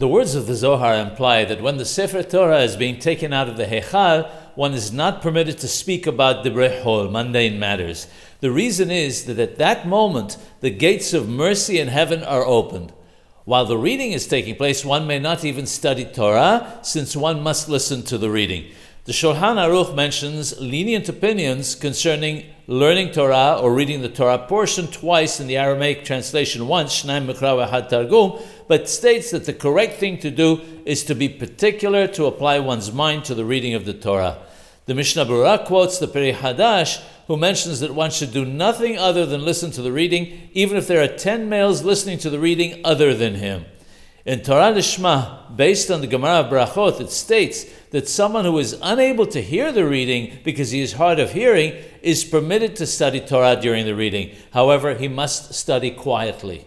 The words of the Zohar imply that when the Sefer Torah is being taken out of the Heichal, one is not permitted to speak about the brehol, mundane matters. The reason is that at that moment, the gates of mercy in heaven are opened. While the reading is taking place, one may not even study Torah, since one must listen to the reading. The Shulchan Aruch mentions lenient opinions concerning learning Torah or reading the Torah portion twice in the Aramaic translation once, Shnaim Mikra Had Targum, but states that the correct thing to do is to be particular to apply one's mind to the reading of the Torah. The Mishnah Berurah quotes the Peri Hadash, who mentions that one should do nothing other than listen to the reading, even if there are ten males listening to the reading other than him. In Torah Lishma, based on the Gemara of Brachot, it states that someone who is unable to hear the reading because he is hard of hearing is permitted to study Torah during the reading. However, he must study quietly.